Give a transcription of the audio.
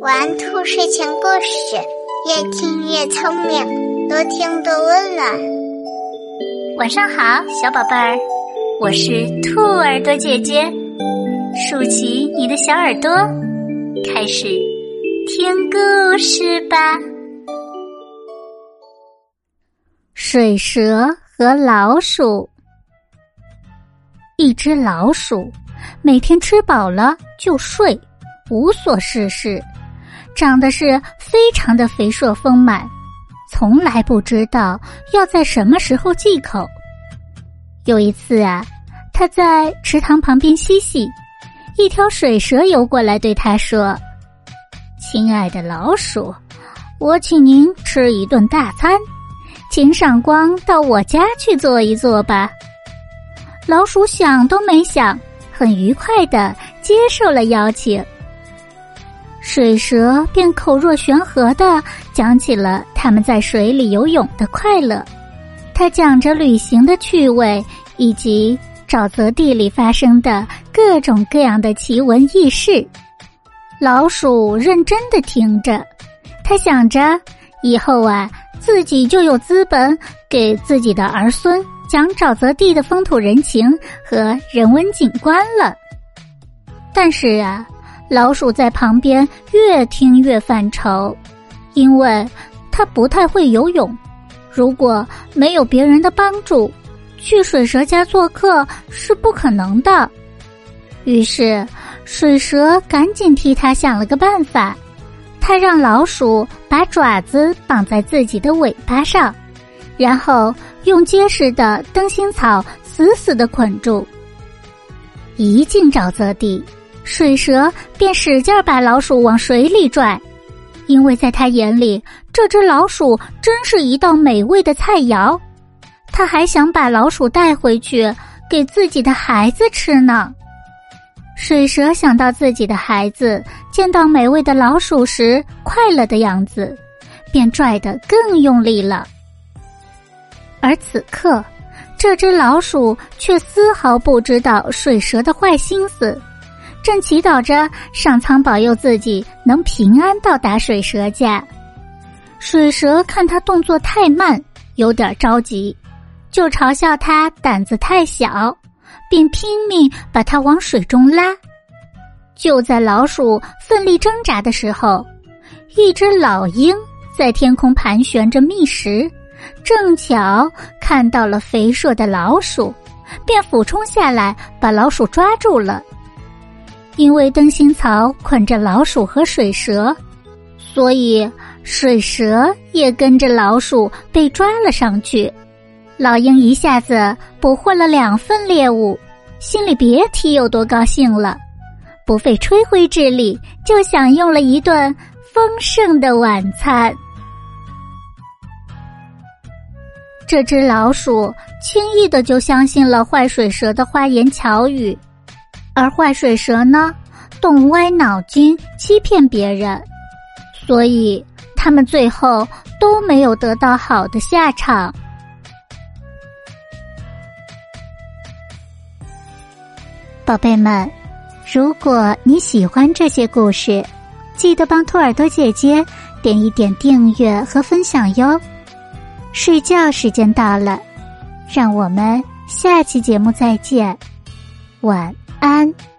玩兔睡前故事，越听越聪明，多听多温暖。晚上好，小宝贝儿，我是兔耳朵姐姐，竖起你的小耳朵，开始听故事吧。水蛇和老鼠，一只老鼠每天吃饱了就睡，无所事事。长得是非常的肥硕丰满，从来不知道要在什么时候忌口。有一次啊，他在池塘旁边嬉戏，一条水蛇游过来，对他说：“亲爱的老鼠，我请您吃一顿大餐，请赏光到我家去坐一坐吧。”老鼠想都没想，很愉快的接受了邀请。水蛇便口若悬河的讲起了他们在水里游泳的快乐，他讲着旅行的趣味，以及沼泽地里发生的各种各样的奇闻异事。老鼠认真的听着，他想着以后啊，自己就有资本给自己的儿孙讲沼泽地的风土人情和人文景观了。但是啊。老鼠在旁边越听越犯愁，因为它不太会游泳。如果没有别人的帮助，去水蛇家做客是不可能的。于是，水蛇赶紧替他想了个办法。他让老鼠把爪子绑在自己的尾巴上，然后用结实的灯芯草死死的捆住。一进沼泽地。水蛇便使劲把老鼠往水里拽，因为在他眼里，这只老鼠真是一道美味的菜肴。他还想把老鼠带回去给自己的孩子吃呢。水蛇想到自己的孩子见到美味的老鼠时快乐的样子，便拽得更用力了。而此刻，这只老鼠却丝毫不知道水蛇的坏心思。正祈祷着上苍保佑自己能平安到达水蛇家，水蛇看他动作太慢，有点着急，就嘲笑他胆子太小，并拼命把他往水中拉。就在老鼠奋力挣扎的时候，一只老鹰在天空盘旋着觅食，正巧看到了肥硕的老鼠，便俯冲下来把老鼠抓住了。因为灯芯草捆着老鼠和水蛇，所以水蛇也跟着老鼠被抓了上去。老鹰一下子捕获了两份猎物，心里别提有多高兴了，不费吹灰之力就享用了一顿丰盛的晚餐。这只老鼠轻易的就相信了坏水蛇的花言巧语。而坏水蛇呢，动歪脑筋欺骗别人，所以他们最后都没有得到好的下场。宝贝们，如果你喜欢这些故事，记得帮兔耳朵姐姐点一点订阅和分享哟。睡觉时间到了，让我们下期节目再见，晚。安。